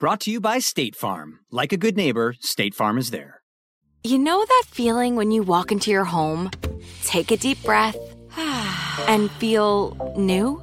Brought to you by State Farm. Like a good neighbor, State Farm is there. You know that feeling when you walk into your home, take a deep breath, and feel new?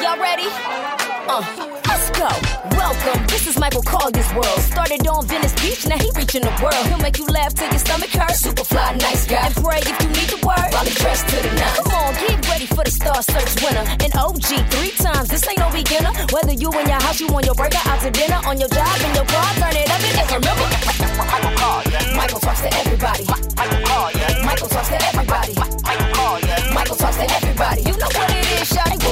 Y'all ready? Uh, go. Welcome. This is Michael Colyar's world. Started on Venice Beach, now he reaching the world. He'll make you laugh till your stomach hurts. Super fly, nice guy. And pray if you need the word. Probably dressed to the nines. Come on, get ready for the Star Search winner. An OG three times. This ain't no beginner. Whether you in your house, you on your burger, out to dinner, on your job, in your car, turn it up and just remember. Michael Colyar's. Michael talks to everybody. Michael Colyar's. Michael talks to everybody. Michael Colyar's. Michael talks to everybody. You know what it is, shawty.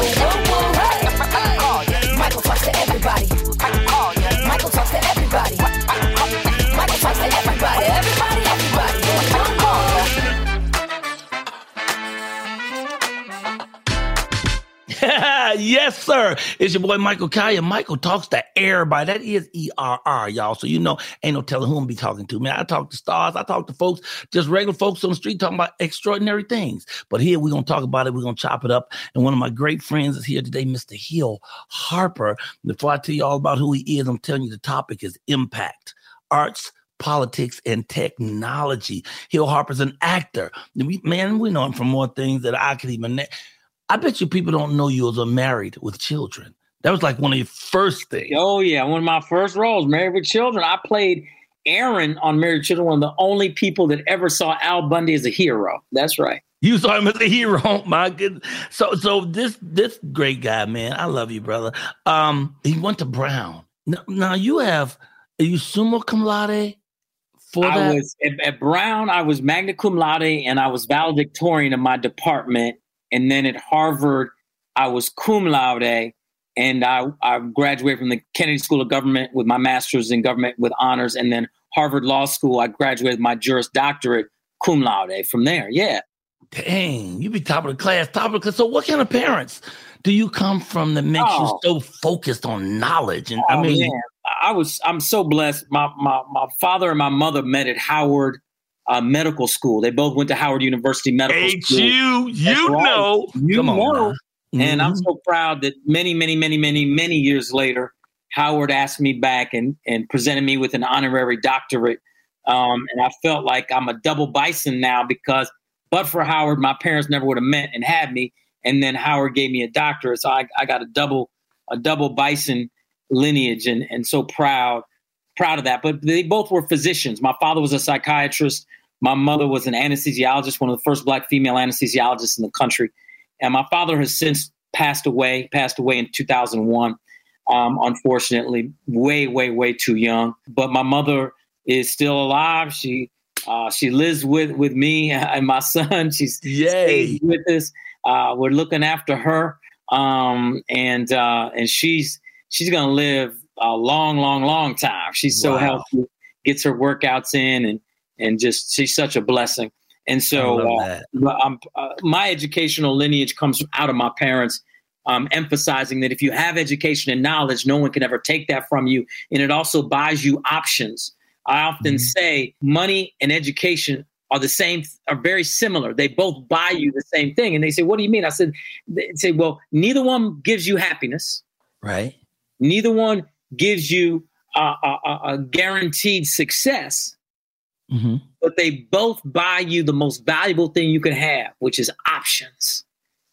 Yes, sir. It's your boy Michael Colyar. Michael talks to everybody. That is E R R, y'all. So you know, ain't no telling who I'm be talking to. Man, I talk to stars. I talk to folks, just regular folks on the street talking about extraordinary things. But here we're gonna talk about it. We're gonna chop it up. And one of my great friends is here today, Mr. Hill Harper. Before I tell you all about who he is, I'm telling you the topic is impact, arts, politics and technology. Hill Harper's an actor. We, man, we know him from more things that I could even. I bet you people don't know you as a married with children. That was like one of your first things. Oh yeah, one of my first roles, Married with Children. I played Aaron on Married with Children, one of the only people that ever saw Al Bundy as a hero. That's right. You saw him as a hero. My goodness. So so this this great guy, man. I love you, brother. Um, he went to Brown. Now, now you have are you summa cum laude? For I that? was at, at Brown. I was magna cum laude, and I was valedictorian in my department. And then at Harvard, I was cum laude, and I, I graduated from the Kennedy School of Government with my master's in government with honors. And then Harvard Law School, I graduated my Juris Doctorate cum laude from there. Yeah. Dang, you be top of the class, top of the class. So, what kind of parents do you come from that makes Oh. you so focused on knowledge? And I Oh, mean, man. I was I'm so blessed. My my my father and my mother met at Howard uh, Medical School. They both went to Howard University Medical Ain't School. you? You right. know. You Come on know. now. And I'm Mhm. so proud that many, many, many, many, many years later, Howard asked me back and, and presented me with an honorary doctorate. Um, and I felt like I'm a double bison now because, but for Howard, my parents never would have met and had me. And then Howard gave me a doctorate. So I, I got a double, a double bison lineage and, and so proud, proud of that. But they both were physicians. My father was a psychiatrist. My mother was an anesthesiologist, one of the first black female anesthesiologists in the country. And my father has since passed away, passed away in 2001. Um, unfortunately, way, way, way too young. But my mother is still alive. She uh, she lives with with me and my son. She's Yay. with us. Uh, we're looking after her, um, and uh, and she's she's gonna live a long, long, long time. She's so Wow. healthy, gets her workouts in, and and just she's such a blessing. And so, uh, um, uh, my educational lineage comes out of my parents, um, emphasizing that if you have education and knowledge, no one can ever take that from you, and it also buys you options. I often Mhm. say money and education are the same, are very similar. They both buy you the same thing, and they say, "What do you mean?" I said, "They say, well, neither one gives you happiness. Right. Neither one gives you a, a, a- guaranteed success." hmm but they both buy you the most valuable thing you can have, which is options.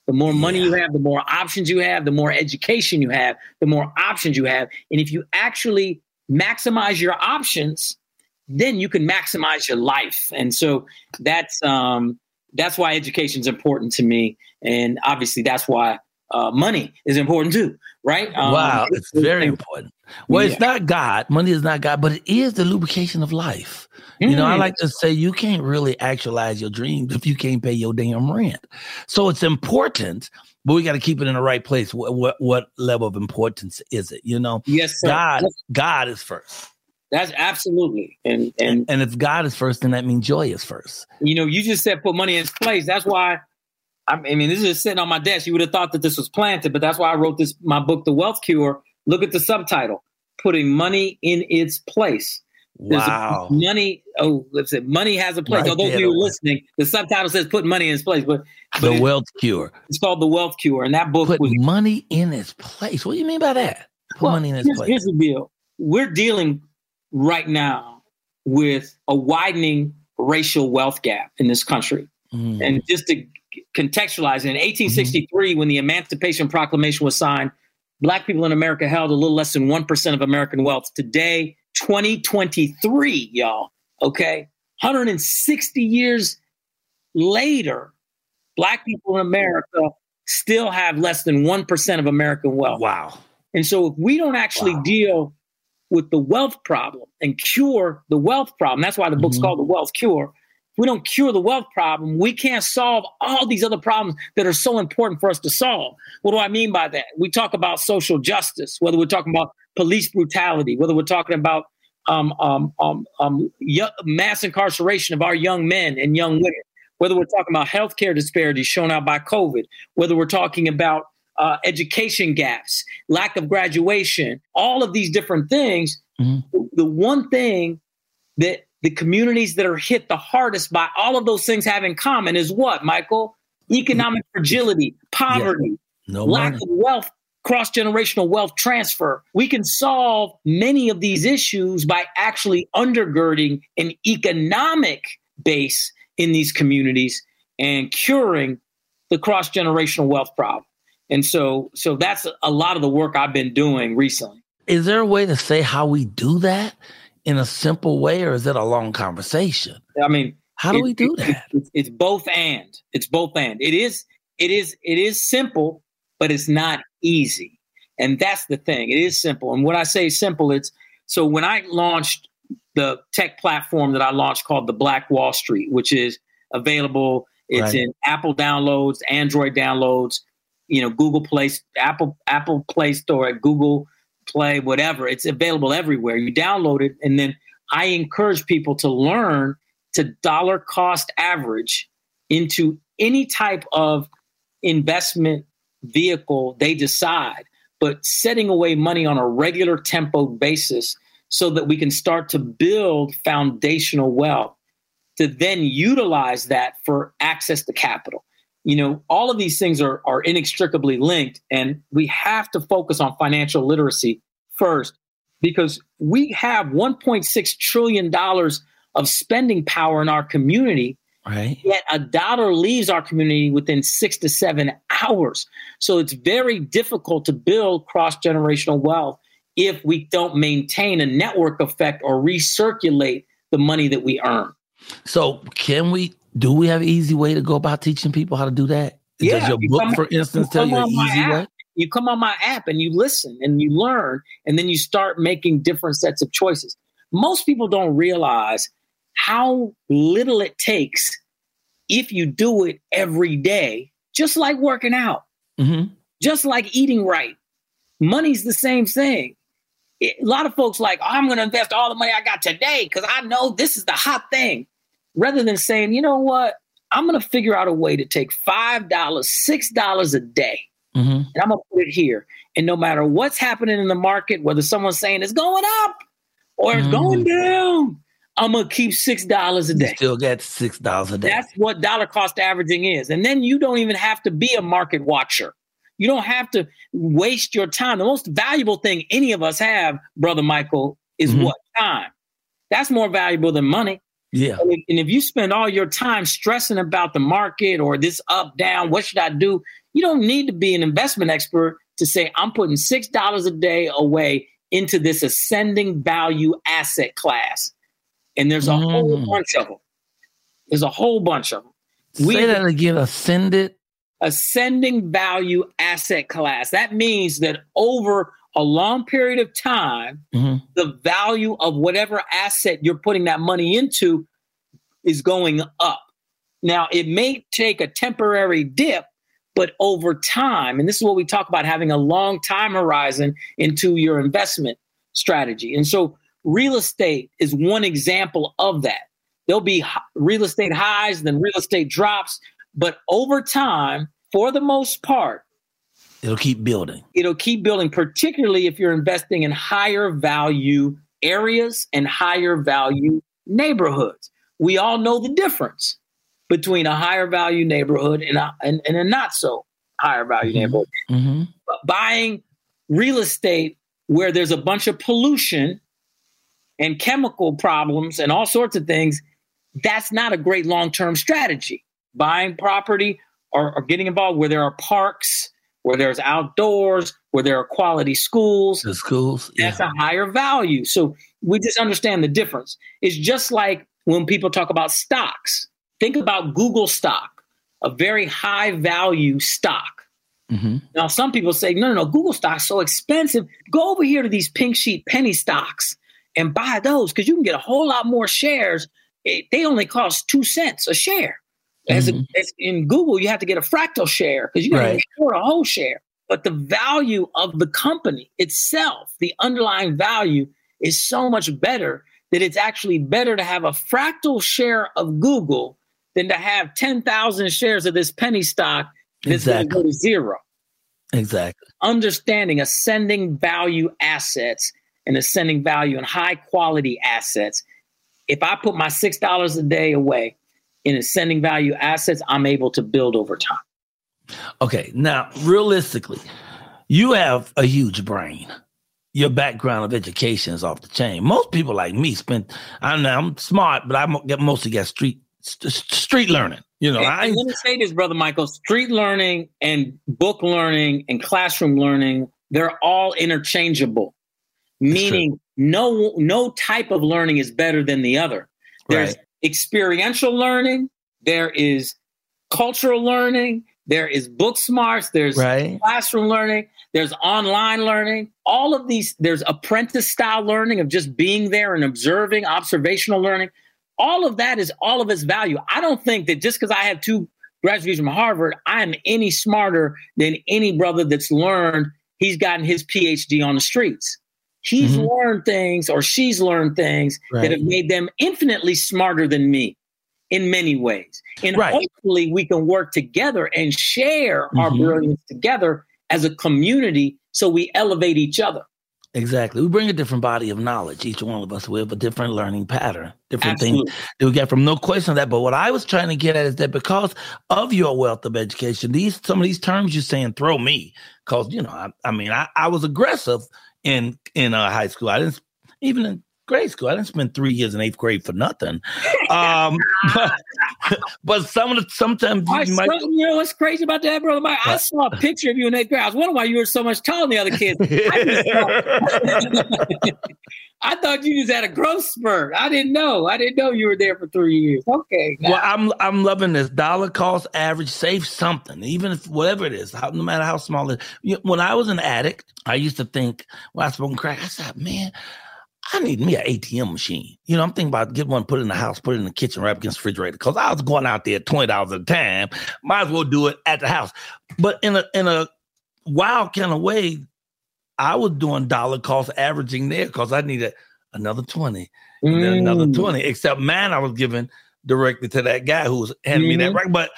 The more money you have, the more options you have, the more education you have, the more options you have. And if you actually maximize your options, then you can maximize your life. And so that's um, that's why education is important to me, and obviously that's why uh, money is important too, right? Um, wow, it's very important. Well, it's not God. Money is not God, but it is the lubrication of life. You know, I Mm. like to say you can't really actualize your dreams if you can't pay your damn rent. So it's important, but we got to keep it in the right place. What, what what level of importance is it? You know, yes, sir. God That's, God is first, that's absolutely, and and and if God is first, then that means joy is first. you know, you just said put money in its place. That's why. I mean, this is just sitting on my desk. You would have thought that this was planted, but that's why I wrote this my book, The Wealth Cure. Look at the subtitle: "Putting Money in Its Place." There's Wow, money. Oh, let's say money has a place. Right Although there, you the- listening, the subtitle says "Put Money in Its Place," but, but the wealth cure. it's called The Wealth Cure, and that book Put was money in its place. What do you mean by that? Put Well, money in its here's, place. here's the deal. We're dealing right now with a widening racial wealth gap in this country. Mm. And just to contextualize, in 1863, when the Emancipation Proclamation was signed, Black people in America held a little less than 1% of American wealth. Today, 2023, y'all, okay? 160 years later, Black people in America still have less than 1% of American wealth. Wow. And so if we don't actually Wow. deal with the wealth problem and cure the wealth problem, that's why the book's Mhm. called The Wealth Cure. We don't cure the wealth problem, we can't solve all these other problems that are so important for us to solve. What do I mean by that? We talk about social justice, whether we're talking about police brutality, whether we're talking about um, um, um, um, yo- mass incarceration of our young men and young women, whether we're talking about healthcare disparities shown out by COVID, whether we're talking about uh, education gaps, lack of graduation, all of these different things. Mhm. The one thing that the communities that are hit the hardest by all of those things have in common is what, Michael? Economic fragility, poverty, No lack money. of wealth, cross generational wealth transfer. We can solve many of these issues by actually undergirding an economic base in these communities and curing the cross generational wealth problem. And so, so that's a lot of the work I've been doing recently. Is there a way to say how we do that in a simple way, or is it a long conversation? I mean, How do it- we do it- that? It's, it's both and. It's both and. It is. It is. It is simple, but it's not easy. And that's the thing. It is simple. And when I say simple, it's so when I launched the tech platform that I launched called the Black Wall Street, which is available. It's Right. in Apple downloads, Android downloads, you know, Google Play, Apple Apple Play Store, Google Play, whatever. It's available everywhere. You download it, and then I encourage people to learn to dollar cost average into any type of investment vehicle they decide, but setting away money on a regular tempo basis so that we can start to build foundational wealth to then utilize that for access to capital. You know, all of these things are, are inextricably linked, and we have to focus on financial literacy first because we have $1.6 trillion of spending power in our community Right. yet a dollar leaves our community within six to seven hours. So it's very difficult to build cross generational wealth if we don't maintain a network effect or recirculate the money that we earn. So, can we? Do we have an easy way to go about teaching people how to do that? Yeah, Does your book, come, for instance, tell you an easy app, way? You come on my app and you listen and you learn, and then you start making different sets of choices. Most people don't realize how little it takes if you do it every day, just like working out, mm-hmm. just like eating right. Money's the same thing. It, a lot of folks like, oh, I'm going to invest all the money I got today because I know this is the hot thing. Rather than saying, you know what, I'm going to figure out a way to take $5, $6 a day, mm-hmm. and I'm going to put it here. And no matter what's happening in the market, whether someone's saying it's going up or it's mm. going down, I'm gonna keep six dollars a day. You still get six dollars a day. That's what dollar cost averaging is. And then you don't even have to be a market watcher. You don't have to waste your time. The most valuable thing any of us have, brother Michael, is mm-hmm. what time. That's more valuable than money. Yeah. And if you spend all your time stressing about the market or this up, down, what should I do? You don't need to be an investment expert to say, I'm putting $6 a day away into this ascending value asset class. And there's a mm. whole bunch of them. There's a whole bunch of them. Say we, that again, ascended. Ascending value asset class. That means that over a long period of time, mm-hmm. the value of whatever asset you're putting that money into is going up. Now, it may take a temporary dip, but over time, and this is what we talk about having a long time horizon into your investment strategy. And so, real estate is one example of that. There'll be real estate highs, then real estate drops, but over time, for the most part, It'll keep building. It'll keep building, particularly if you're investing in higher value areas and higher value neighborhoods. We all know the difference between a higher value neighborhood and a, and, and a not so higher value mm-hmm. neighborhood. Mm-hmm. But buying real estate where there's a bunch of pollution and chemical problems and all sorts of things, that's not a great long term strategy. Buying property or, or getting involved where there are parks where there's outdoors, where there are quality schools. The schools. Yeah. That's a higher value. So we just understand the difference. It's just like when people talk about stocks. Think about Google stock, a very high value stock. Mm-hmm. Now, some people say, no, no, no, Google stock's so expensive. Go over here to these pink sheet penny stocks and buy those because you can get a whole lot more shares. It, they only cost two cents a share. As, mm-hmm. a, as, in Google, you have to get a fractal share because you got right. afford a whole share. But the value of the company itself, the underlying value, is so much better that it's actually better to have a fractal share of Google than to have 10,000 shares of this penny stock that's exactly. going to go to zero. Exactly. Understanding ascending value assets and ascending value and high quality assets. If I put my $6 a day away, in ascending value assets, I'm able to build over time. Okay. Now, realistically, you have a huge brain. Your background of education is off the chain. Most people like me spend, I know I'm smart, but I get mostly get street street learning. You know, I, let me say this, brother Michael: street learning and book learning and classroom learning, they're all interchangeable. Meaning, no no type of learning is better than the other. There's right experiential learning, there is cultural learning, there is book smarts, there's right. classroom learning, there's online learning. All of these, there's apprentice style learning of just being there and observing, observational learning. All of that is all of its value. I don't think that just because I have two graduates from Harvard, I'm any smarter than any brother that's learned, he's gotten his PhD on the streets. He's mm-hmm. learned things or she's learned things right. that have made them infinitely smarter than me in many ways. And right. hopefully we can work together and share mm-hmm. our brilliance together as a community so we elevate each other. Exactly. We bring a different body of knowledge. Each one of us, we have a different learning pattern, different Absolutely. things that we get from. No question of that. But what I was trying to get at is that because of your wealth of education, these some of these terms you're saying throw me. Because, you know, I, I mean, I, I was aggressive in in uh, high school. I didn't even grade school. I didn't spend three years in eighth grade for nothing. Um, but, but some of the sometimes I you might. saw- you know what's crazy about that, brother? Mike? I saw a picture of you in eighth grade. I was wondering why you were so much taller than the other kids. I, thought, I thought you just had a growth spurt. I didn't know. I didn't know you were there for three years. Okay. Well, I'm I'm loving this dollar cost average. Save something, even if whatever it is, how, no matter how small it is. When I was an addict, I used to think when I smoking crack, I said, man. I need me an ATM machine. You know, I'm thinking about getting one, put it in the house, put it in the kitchen, right against the refrigerator. Because I was going out there twenty dollars at a time. Might as well do it at the house. But in a in a wild kind of way, I was doing dollar cost averaging there because I needed another twenty, and then another Mm. twenty. Except mine, I was giving directly to that guy who was handing me that Mhm. right. But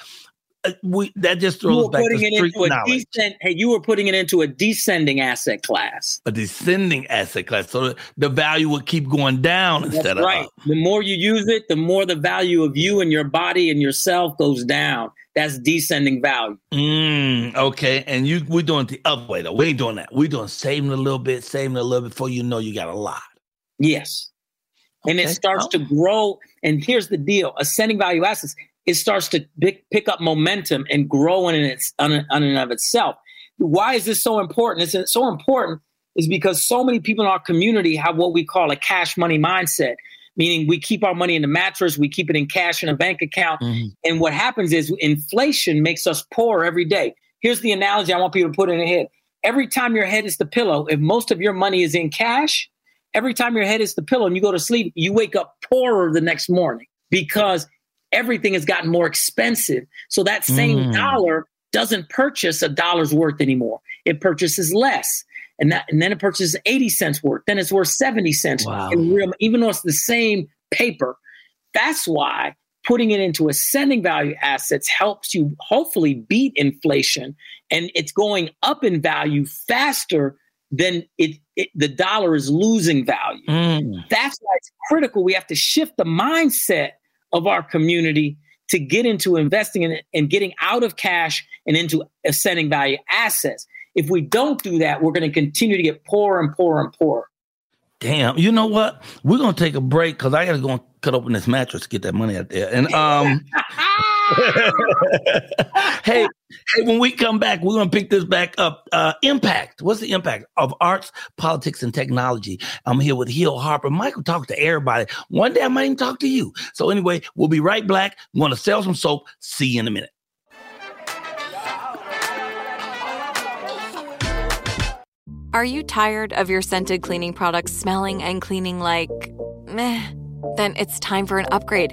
we that just You throws were back to putting it into a knowledge, decent. Hey, you were putting it into a descending asset class. a descending asset class, so the, value would keep going down That's instead of right. up. The more you use it, the more the value of you and your body and yourself goes down. That's descending value. Mm, okay, and you we're doing it the other way though. We ain't doing that. We're doing saving a little bit, saving a little bit before you know you got a lot. Yes. And it starts Oh. to grow. And here's the deal ascending value assets, it starts to pick, pick up momentum and grow in its on, on and of itself. Why is this so important? It's so important is because so many people in our community have what we call a cash money mindset, meaning we keep our money in the mattress, we keep it in cash in a bank account. Mhm. And what happens is inflation makes us poor every day. Here's the analogy I want people to put in their head. Every time your head is the pillow, if most of your money is in cash, every time your head is the pillow and you go to sleep, you wake up poorer the next morning because everything has gotten more expensive. So that same Mm. dollar doesn't purchase a dollar's worth anymore. It purchases less. And that and then it purchases 80 cents worth. Then it's worth 70 cents Wow. in real even though it's the same paper. That's why putting it into ascending value assets helps you hopefully beat inflation and it's going up in value faster than it, it the dollar is losing value. Mm. That's why it's critical. We have to shift the mindset of our community to get into investing in it and getting out of cash and into ascending value assets. If we don't do that, we're going to continue to get poorer and poorer and poorer. Damn, you know what? We're gonna take a break because I gotta go and cut open this mattress get that money out there. And um hey, hey, when we come back, we're gonna pick this back up. Uh impact. What's the impact of arts, politics, and technology? I'm here with Hill Harper. Michael talks to everybody. One day I might even talk to you. So anyway, we'll be right back. We're gonna sell some soap. See you in a minute. Are you tired of your scented cleaning products smelling and cleaning like meh? Then it's time for an upgrade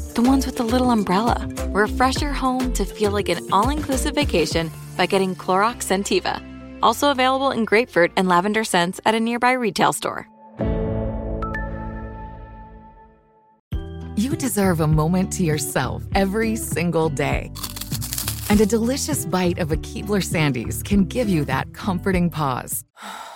The ones with the little umbrella. Refresh your home to feel like an all inclusive vacation by getting Clorox Scentiva. Also available in grapefruit and lavender scents at a nearby retail store. You deserve a moment to yourself every single day. And a delicious bite of a Keebler Sandies can give you that comforting pause.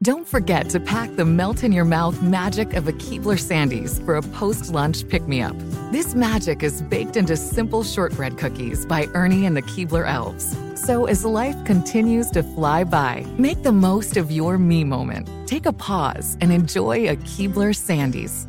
Don't forget to pack the melt in your mouth magic of a Keebler Sandies for a post lunch pick me up. This magic is baked into simple shortbread cookies by Ernie and the Keebler Elves. So as life continues to fly by, make the most of your me moment. Take a pause and enjoy a Keebler Sandies.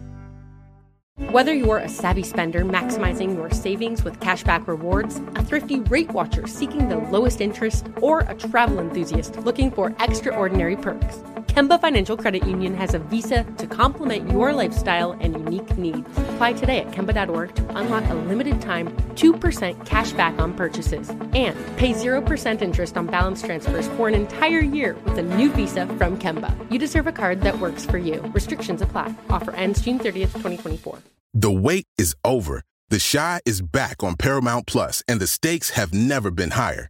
Whether you're a savvy spender maximizing your savings with cashback rewards, a thrifty rate watcher seeking the lowest interest, or a travel enthusiast looking for extraordinary perks, Kemba Financial Credit Union has a visa to complement your lifestyle and unique needs. Apply today at Kemba.org to unlock a limited time 2% cash back on purchases and pay 0% interest on balance transfers for an entire year with a new visa from Kemba. You deserve a card that works for you. Restrictions apply. Offer ends June 30th, 2024. The wait is over. The Chi is back on Paramount Plus, and the stakes have never been higher.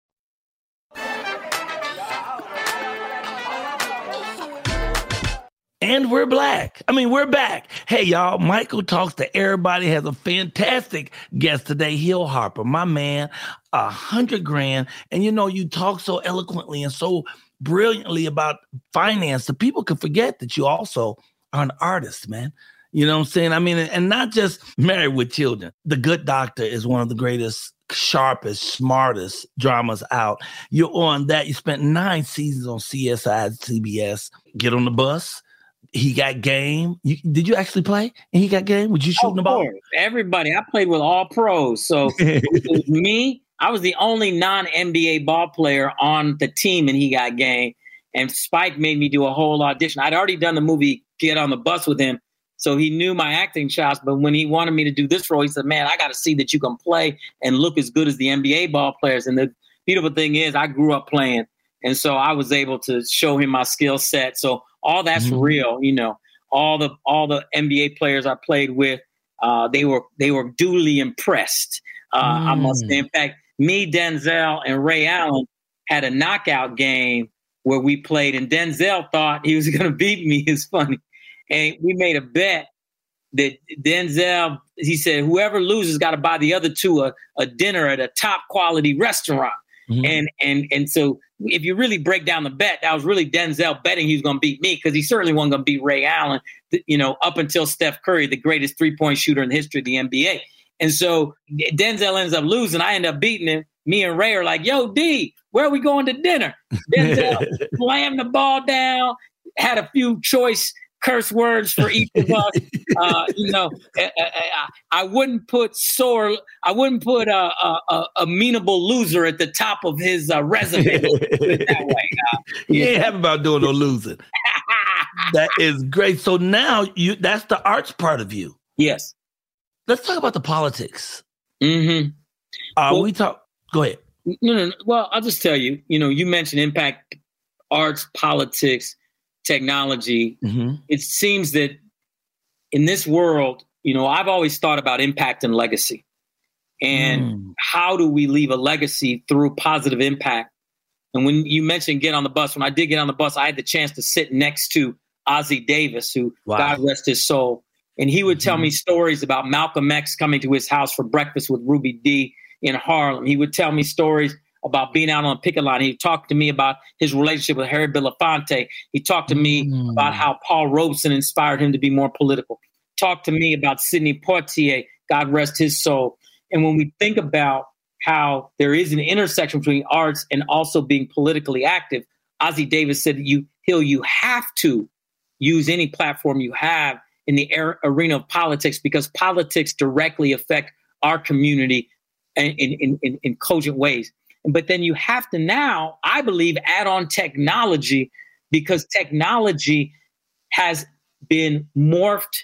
And we're black. I mean, we're back. Hey, y'all. Michael talks to everybody. Has a fantastic guest today, Hill Harper, my man, a hundred grand. And you know, you talk so eloquently and so brilliantly about finance that people can forget that you also are an artist, man. You know what I'm saying? I mean, and not just married with children. The Good Doctor is one of the greatest, sharpest, smartest dramas out. You're on that. You spent nine seasons on CSI, CBS. Get on the bus he got game. You, did you actually play? And he got game. Would you shooting the ball? Everybody. I played with all pros. So me. I was the only non NBA ball player on the team, and he got game. And Spike made me do a whole audition. I'd already done the movie Get on the Bus with him, so he knew my acting chops. But when he wanted me to do this role, he said, "Man, I got to see that you can play and look as good as the NBA ball players." And the beautiful thing is, I grew up playing, and so I was able to show him my skill set. So all that's mm-hmm. real, you know. All the all the NBA players I played with, uh, they were they were duly impressed. Uh, mm. I must say. In fact, me, Denzel, and Ray Allen had a knockout game where we played, and Denzel thought he was going to beat me. It's funny, and we made a bet that Denzel. He said whoever loses got to buy the other two a, a dinner at a top quality restaurant. Mm-hmm. And and and so if you really break down the bet, that was really Denzel betting he was going to beat me because he certainly wasn't going to beat Ray Allen. You know, up until Steph Curry, the greatest three point shooter in the history of the NBA. And so Denzel ends up losing. I end up beating him. Me and Ray are like, "Yo, D, where are we going to dinner?" Denzel slammed the ball down. Had a few choice curse words for each of us. Uh, you know, I, I, I, wouldn't put sore, I wouldn't put a, a, a amenable loser at the top of his uh, resume. that way. Uh, he ain't happy about doing no losing. that is great. So now you that's the arts part of you. Yes. Let's talk about the politics. Mm-hmm. Uh, well, we talk. Go ahead. No, no, no. Well, I'll just tell you. You know, you mentioned impact arts, politics technology, mm-hmm. it seems that in this world, you know, I've always thought about impact and legacy. And mm. how do we leave a legacy through positive impact? And when you mentioned get on the bus, when I did get on the bus, I had the chance to sit next to Ossie Davis, who wow. God rest his soul. And he would tell mm-hmm. me stories about Malcolm X coming to his house for breakfast with Ruby Dee in Harlem. He would tell me stories about being out on the picket line. He talked to me about his relationship with Harry Belafonte. He talked to me mm. about how Paul Robeson inspired him to be more political. Talked to me about Sidney Poitier, God rest his soul. And when we think about how there is an intersection between arts and also being politically active, Ossie Davis said, "You Hill, you have to use any platform you have in the arena of politics because politics directly affect our community in, in, in, in cogent ways. But then you have to now, I believe, add on technology because technology has been morphed,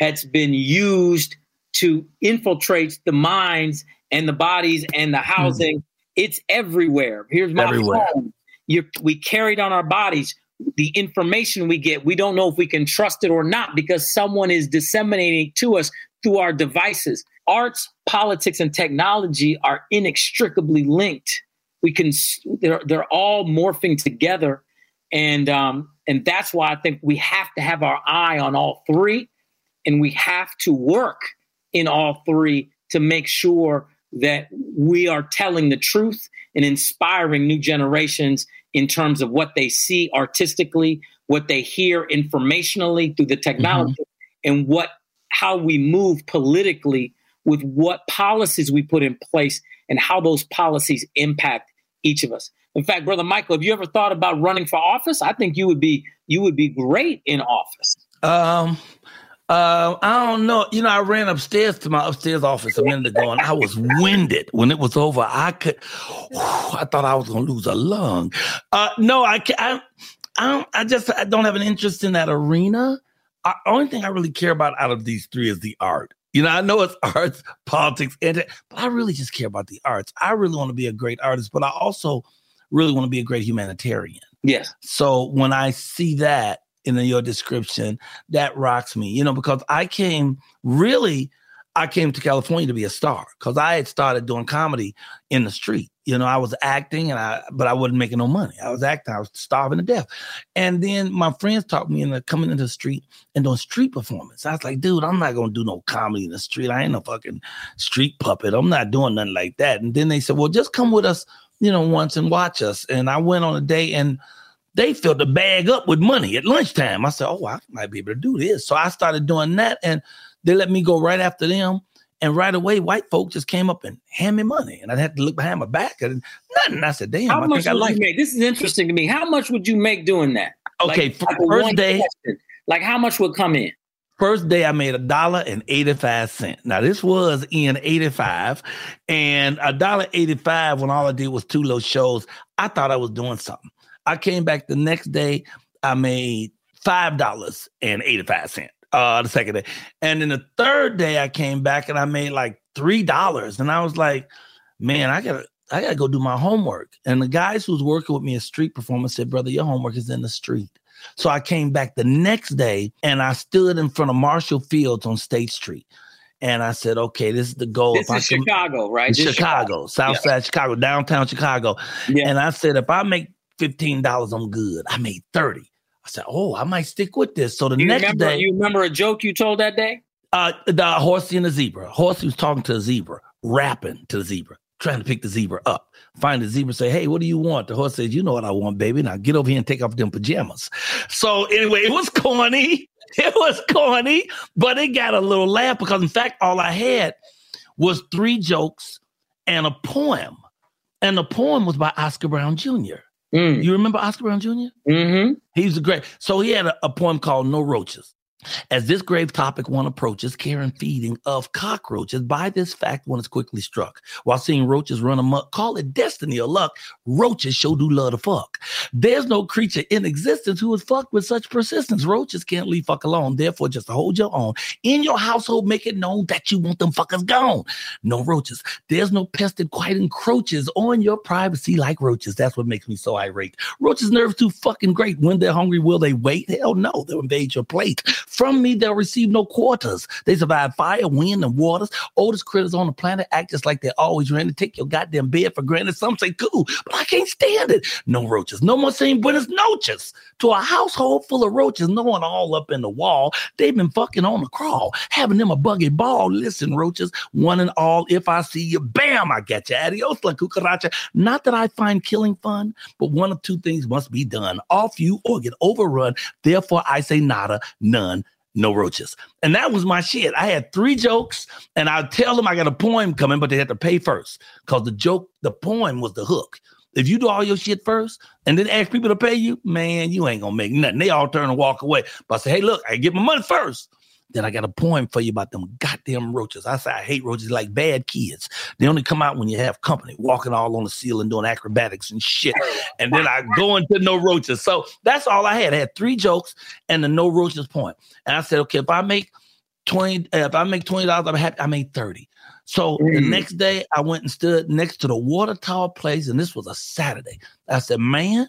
has been used to infiltrate the minds and the bodies and the hmm. housing. Mm. It's everywhere. Here's my everywhere. phone. You're, we carried on our bodies. The information we get, we don't know if we can trust it or not because someone is disseminating to us through our devices arts, politics, and technology are inextricably linked. We can they're they're all morphing together, and um, and that's why I think we have to have our eye on all three, and we have to work in all three to make sure that we are telling the truth and inspiring new generations in terms of what they see artistically, what they hear informationally through the technology, mm-hmm. and what how we move politically with what policies we put in place and how those policies impact each of us. In fact, brother Michael, have you ever thought about running for office? I think you would be you would be great in office. Um uh, I don't know. You know, I ran upstairs to my upstairs office a minute ago, and I was winded when it was over. I could, whew, I thought I was going to lose a lung. Uh, no, I can't. I, I, don't, I just I don't have an interest in that arena. The only thing I really care about out of these three is the art. You know, I know it's arts, politics, and but I really just care about the arts. I really want to be a great artist, but I also really want to be a great humanitarian. Yes. So when I see that in your description, that rocks me, you know, because I came really, I came to California to be a star because I had started doing comedy in the street. You know, I was acting and I, but I wasn't making no money. I was acting, I was starving to death. And then my friends talked me into coming into the street and doing street performance. I was like, dude, I'm not gonna do no comedy in the street. I ain't no fucking street puppet. I'm not doing nothing like that. And then they said, well, just come with us, you know, once and watch us. And I went on a day and they filled the bag up with money at lunchtime. I said, oh, I might be able to do this. So I started doing that and they let me go right after them. And right away, white folks just came up and hand me money, and I had to look behind my back and nothing. I said, "Damn, How I much think I like it." make? This is interesting to me. How much would you make doing that? Okay, Like, like first day- question. Like how much would come in? First day I made a dollar and 85 cents. Now this was in 85 and a dollar 85 when all I did was two little shows. I thought I was doing something. I came back the next day, I made five dollars and 85 cents. Uh the second day. And then the third day I came back and I made like three dollars. And I was like, man, I gotta I gotta go do my homework. And the guys who was working with me as street performance said, brother, your homework is in the street. So I came back the next day and I stood in front of Marshall Fields on State Street. And I said, okay, this is the goal. This If I is can- Chicago, right? Is Chicago, South Side Chicago, downtown Chicago. Yeah. And I said, if I make $15, I'm good. I made 30. I said, oh, I might stick with this. So the You next remember? day, You remember a joke you told that day? uh, the horsey and the zebra. Horsey was talking to a zebra, rapping to the zebra, trying to pick the zebra up. Find the zebra, say, "Hey, what do you want?" The horse says, "You know what I want, baby. Now get over here and take off them pajamas." So anyway, it was corny. It was corny, but it got a little laugh because, in fact, all I had was three jokes and a poem, and the poem was by Oscar Brown Jr. You remember Oscar Brown Jr.? Mm-hmm. He was a great. So he had a, a poem called "No Roaches." As this grave topic one approaches, care and feeding of cockroaches, by this fact one is quickly struck. While seeing roaches run amok, call it destiny or luck, roaches sure do love to fuck. There's no creature in existence who is fucked with such persistence. Roaches can't leave fuck alone. Therefore, just hold your own. In your household, make it known that you want them fuckers gone. No roaches. There's no pest that quite encroaches on your privacy like roaches. That's what makes me so irate. Roaches' nerves too fucking great. When they're hungry, will they wait? Hell no, they'll invade your plate. From me, they'll receive no quarters. They survive fire, wind, and waters. Oldest critters on the planet act just like they always ran to take your goddamn bed for granted. Some say cool, but I can't stand it. No roaches. No more saying buenas noches. To a household full of roaches, no one all up in the wall. They've been fucking on the crawl, having them a buggy ball. Listen, roaches, one and all, if I see you, bam, I get you. Adios, la cucaracha. Not that I find killing fun, but one of two things must be done off you or get overrun. Therefore, I say nada, none, no roaches. And that was my shit. I had three jokes, and I'd tell them I got a poem coming, but they had to pay first because the joke, the poem was the hook. If you do all your shit first and then ask people to pay you, man, you ain't gonna make nothing. They all turn and walk away. But I say, hey, look, I get my money first. Then I got a poem for you about them goddamn roaches. I say I hate roaches like bad kids. They only come out when you have company, walking all on the ceiling, doing acrobatics and shit. And then I go into no roaches. So that's all I had. I had three jokes and the no roaches point. And I said, okay, if I make 20, uh, if I make $20, I'm happy. I made 30. So the Mm. next day I went and stood next to the water tower place, and this was a Saturday. I said, man,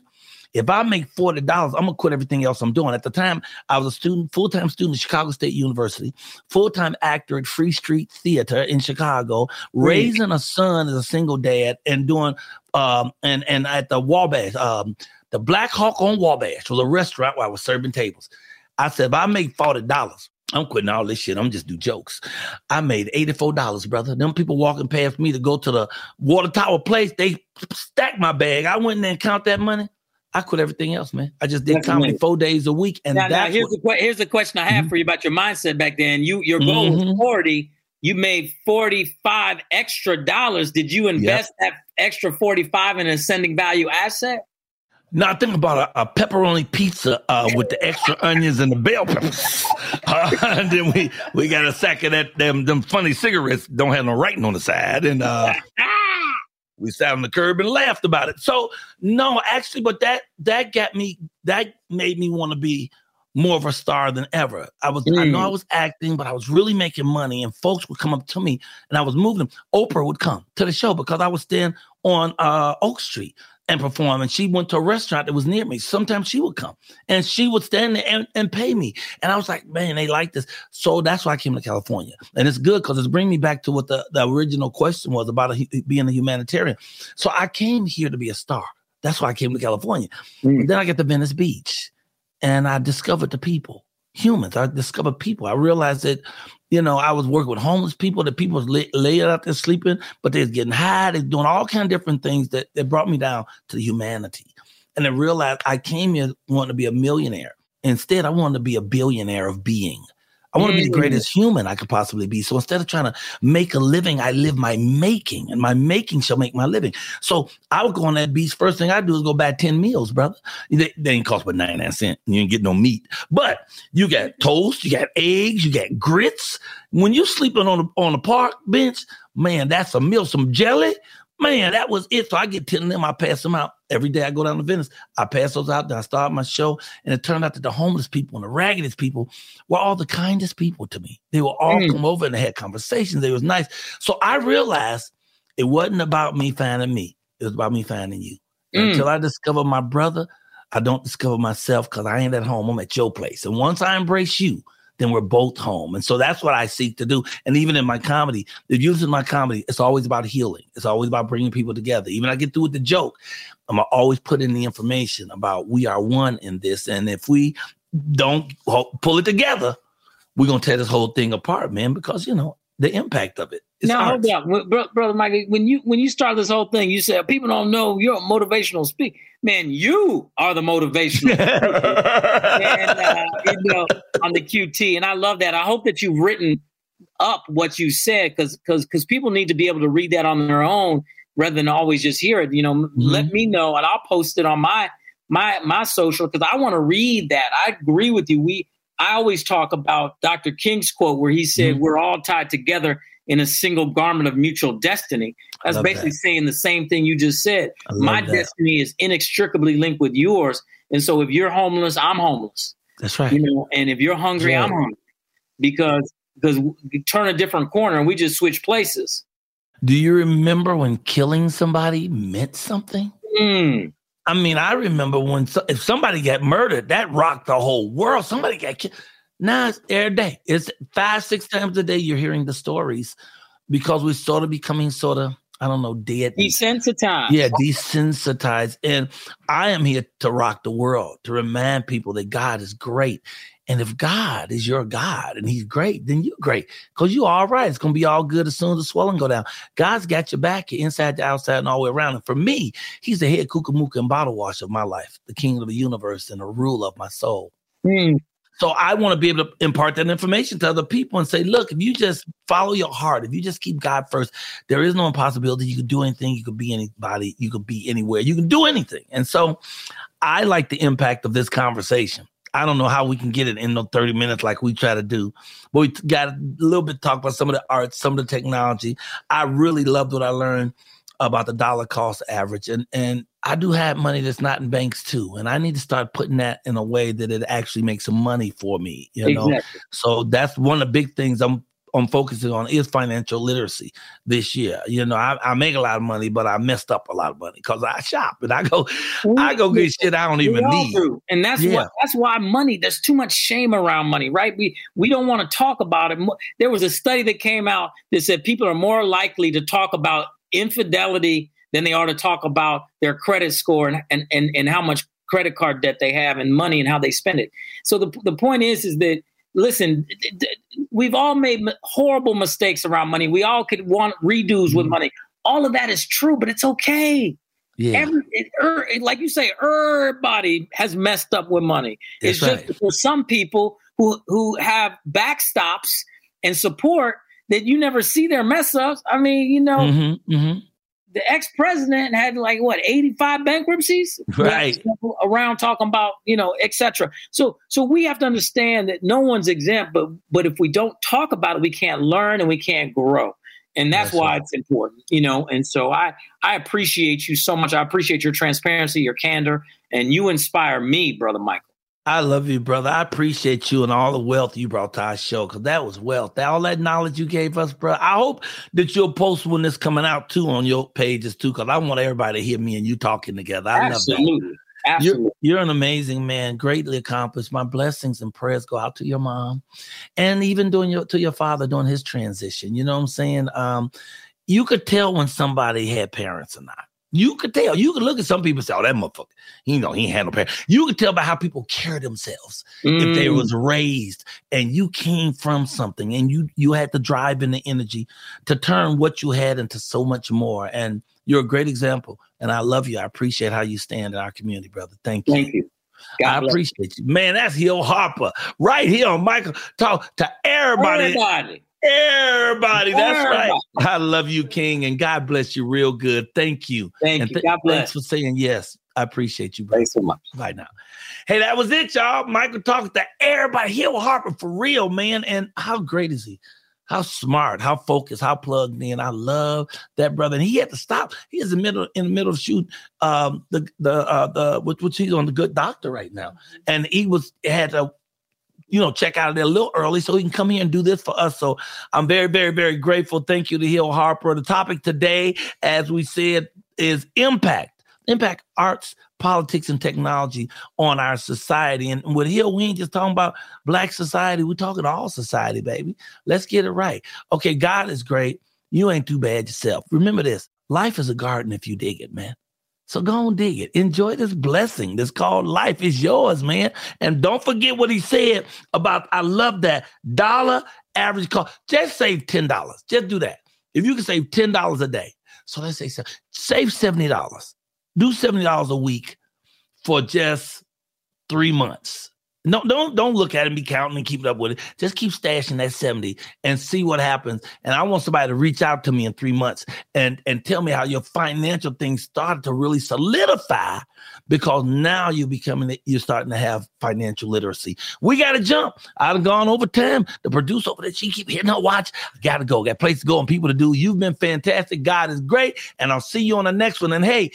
if I make $40, I'm gonna quit everything else I'm doing. At the time, I was a student, full-time student at Chicago State University, full-time actor at Free Street Theater in Chicago, raising a son as a single dad, and doing um and and at the Wabash, um, the Black Hawk on Wabash was a restaurant where I was serving tables. I said, if I make $40, I'm quitting all this shit. I'm just do jokes. I made $84, brother. Them people walking past me to go to the water tower place, they stacked my bag. I went in there and count that money. I quit everything else, man. I just did That's comedy amazing. four days a week. And now, now that's here's what, the here's the question I have Mhm. for you about your mindset back then. You your goal was Mhm. forty. You made forty five extra dollars. Did you invest that extra forty five in an ascending value asset? Now I think about a, a pepperoni pizza uh, with the extra onions and the bell peppers. Uh, and then we we got a sack of that them them funny cigarettes don't have no writing on the side. And uh we sat on the curb and laughed about it. So no, actually, but that that got me that made me want to be more of a star than ever. I was I know I was acting, but I was really making money, and folks would come up to me and I was moving them. Oprah would come to the show because I was staying on uh Oak Street. And perform. And she went to a restaurant that was near me. Sometimes she would come and she would stand there and, and pay me. And I was like, man, they like this. So that's why I came to California. And it's good because it's bringing me back to what the, the original question was about a, being a humanitarian. So I came here to be a star. That's why I came to California. Mm. Then I get to Venice Beach and I discovered the people, humans. I discovered people. I realized that you know, I was working with homeless people, that people was lay, laying out there sleeping, but they was getting high, they doing all kind of different things that, that brought me down to the humanity. And I realized I came here wanting to be a millionaire. Instead, I wanted to be a billionaire of being. I want to be the mm. greatest human I could possibly be. So instead of trying to make a living, I live my making, and my making shall make my living. So I would go on that beach. First thing I do is go buy 10 meals, brother. They, they ain't cost but 99 cents. You ain't get no meat. But you got toast, you got eggs, you got grits. When you're sleeping on a, on a park bench, man, that's a meal. Some jelly, Man, that was it. So I get 10 of them, I pass them out. Every day I go down to Venice, I pass those out. Then I start my show. And it turned out that the homeless people and the raggedest people were all the kindest people to me. They will all mm. come over and they had conversations. They was nice. So I realized it wasn't about me finding me. It was about me finding you. Mm. Until I discover my brother, I don't discover myself because I ain't at home. I'm at your place. And once I embrace you, then we're both home. And so that's what I seek to do. And even in my comedy, the you of my comedy, it's always about healing. It's always about bringing people together. Even I get through with the joke, I'm always put in the information about we are one in this. And if we don't pull it together, we're gonna tear this whole thing apart, man. Because you know the impact of it. It's now, hold on, brother Mike. When you when you start this whole thing, you said people don't know you're a motivational speaker. Man, you are the motivational and, uh, you know, on the QT, and I love that. I hope that you've written up what you said because because because people need to be able to read that on their own rather than always just hear it. You know, mm-hmm. let me know, and I'll post it on my my my social because I want to read that. I agree with you. We I always talk about Dr. King's quote where he said, mm-hmm. We're all tied together in a single garment of mutual destiny. That's basically that. saying the same thing you just said. My that. destiny is inextricably linked with yours. And so if you're homeless, I'm homeless. That's right. You know, and if you're hungry, right. I'm hungry. Because because we turn a different corner and we just switch places. Do you remember when killing somebody meant something? Mm. I mean, I remember when so, if somebody got murdered, that rocked the whole world. Somebody got killed. Now it's every day. It's five, six times a day you're hearing the stories because we're sort of becoming sort of, I don't know, dead. Desensitized. Yeah, desensitized. And I am here to rock the world, to remind people that God is great. And if God is your God and he's great, then you're great because you're all right. It's going to be all good as soon as the swelling go down. God's got your back, you're inside, the outside, and all the way around. And for me, he's the head kookamuka and bottle wash of my life, the king of the universe and the ruler of my soul. Mm. So I want to be able to impart that information to other people and say, look, if you just follow your heart, if you just keep God first, there is no impossibility. You can do anything. You could be anybody. You could be anywhere. You can do anything. And so I like the impact of this conversation. I don't know how we can get it in no 30 minutes like we try to do, but we got a little bit talk about some of the art, some of the technology. I really loved what I learned about the dollar cost average. And and I do have money that's not in banks too. And I need to start putting that in a way that it actually makes some money for me. You know, exactly. so that's one of the big things I'm I'm focusing on is financial literacy this year. You know, I, I make a lot of money, but I messed up a lot of money because I shop and I go, I go get shit I don't even need. Do. And that's yeah. what that's why money. There's too much shame around money, right? We we don't want to talk about it. There was a study that came out that said people are more likely to talk about infidelity than they are to talk about their credit score and and and, and how much credit card debt they have and money and how they spend it. So the the point is is that listen, we've all made horrible mistakes around money. We all could want redos with mm-hmm. money. All of that is true, but it's okay. Yeah. Every, it, er, like you say, everybody has messed up with money. That's it's right. just for some people who who have backstops and support that you never see their mess ups. I mean, you know, mm-hmm, mm-hmm the ex president had like what eighty five bankruptcies, right? Around talking about you know etc. So so we have to understand that no one's exempt, but but if we don't talk about it, we can't learn and we can't grow, and that's, that's why right. it's important, you know. And so I I appreciate you so much. I appreciate your transparency, your candor, and you inspire me, brother Michael. I love you, brother. I appreciate you and all the wealth you brought to our show because that was wealth. All that knowledge you gave us, bro. I hope that you'll post when this coming out too on your pages too, because I want everybody to hear me and you talking together. I Absolutely. love that. Absolutely. You're, you're an amazing man, greatly accomplished. My blessings and prayers go out to your mom, and even doing your to your father during his transition. You know what I'm saying? Um, you could tell when somebody had parents or not. You could tell. You could look at some people and say, "Oh, that motherfucker, you know, he ain't had no parents." You could tell by how people carry themselves if they Mm. was raised and you came from something and you you had the drive and the energy to turn what you had into so much more. And you're a great example. And I love you. I appreciate how you stand in our community, brother. Thank you. Thank you. God I appreciate you. Man, that's Hill Harper right here on Michael. Talk to everybody. Everybody. Everybody. That's Everybody. right. I love you, King, and God bless you real good. Thank you. Thank and you. God Thanks bless. for saying yes. I appreciate you, brother. Thanks so much. Bye now. Hey, that was it, y'all. Michael talking to everybody. Hill Harper for real, man. And how great is he? How smart, how focused, how plugged in. I love that brother. And he had to stop. He is in the middle in the middle of shooting um the the uh the which, which he's on the good doctor right now. And he was had to you know, check out of there a little early so he can come here and do this for us. So I'm very, very, very grateful. Thank you to Hill Harper. The topic today, as we said, is impact. Impact arts, politics, and technology on our society. And with Hill, we ain't just talking about black society. We're talking all society, baby. Let's get it right. Okay, God is great. You ain't too bad yourself. Remember this life is a garden if you dig it, man. So go and dig it. Enjoy this blessing that's called life is yours, man. And don't forget what he said about, I love that dollar average cost. Just save $10. Just do that. If you can save $10 a day. So let's say save $70. Do $70 a week for just three months. No, don't don't look at it and be counting and keeping up with it. Just keep stashing that 70 and see what happens. And I want somebody to reach out to me in three months and, and tell me how your financial things started to really solidify because now you're becoming you're starting to have financial literacy. We gotta jump. I've gone over time. The producer over there, she keep hitting her watch. I Gotta go, got place to go and people to do. You've been fantastic. God is great. And I'll see you on the next one. And hey,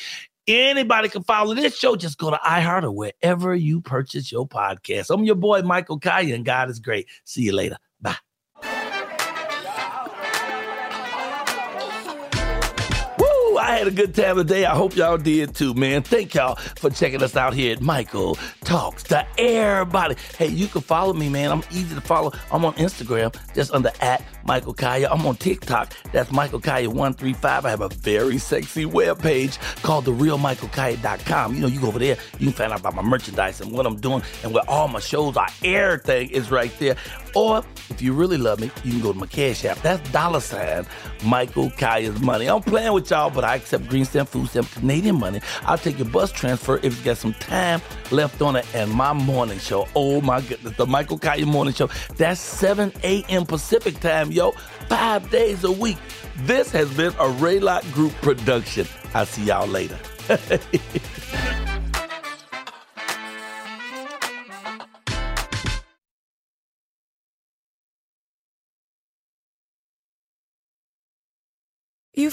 Anybody can follow this show. Just go to iHeart or wherever you purchase your podcast. I'm your boy, Michael Colyar, and God is great. See you later. I had a good time today. I hope y'all did too, man. Thank y'all for checking us out here at Michael Talks to Everybody. Hey, you can follow me, man. I'm easy to follow. I'm on Instagram, just under at Michael Colyar. I'm on TikTok. That's Michael Colyar135. I have a very sexy webpage called therealmichaelcolyar.com. You know, you go over there, you can find out about my merchandise and what I'm doing and where all my shows are. Everything is right there. Or if you really love me, you can go to my cash app. That's dollar sign Michael Colyar's money. I'm playing with y'all, but I accept green stamp, food stamp, Canadian money. I'll take your bus transfer if you got some time left on it. And my morning show, oh my goodness, the Michael Colyar morning show. That's 7 a.m. Pacific time, yo. Five days a week. This has been a Raylock Group production. I'll see y'all later.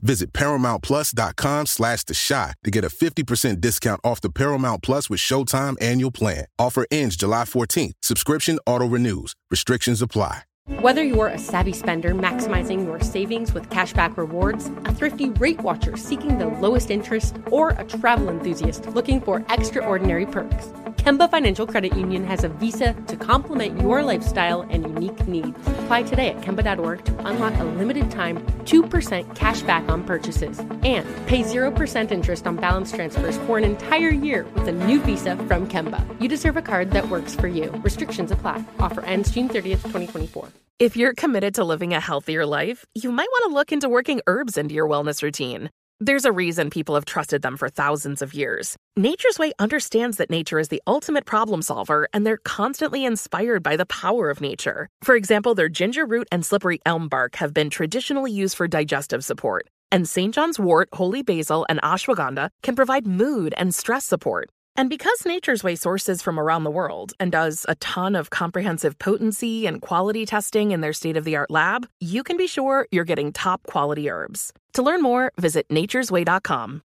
Visit ParamountPlus.com slash The Shot to get a 50% discount off the Paramount Plus with Showtime annual plan. Offer ends July 14th. Subscription auto-renews. Restrictions apply. Whether you're a savvy spender maximizing your savings with cashback rewards, a thrifty rate watcher seeking the lowest interest, or a travel enthusiast looking for extraordinary perks, Kemba Financial Credit Union has a visa to complement your lifestyle and unique needs. Apply today at Kemba.org to unlock a limited time 2% cash back on purchases and pay 0% interest on balance transfers for an entire year with a new visa from Kemba. You deserve a card that works for you. Restrictions apply. Offer ends June 30th, 2024. If you're committed to living a healthier life, you might want to look into working herbs into your wellness routine. There's a reason people have trusted them for thousands of years. Nature's Way understands that nature is the ultimate problem solver, and they're constantly inspired by the power of nature. For example, their ginger root and slippery elm bark have been traditionally used for digestive support, and St. John's wort, holy basil, and ashwagandha can provide mood and stress support. And because Nature's Way sources from around the world and does a ton of comprehensive potency and quality testing in their state of the art lab, you can be sure you're getting top quality herbs. To learn more, visit naturesway.com.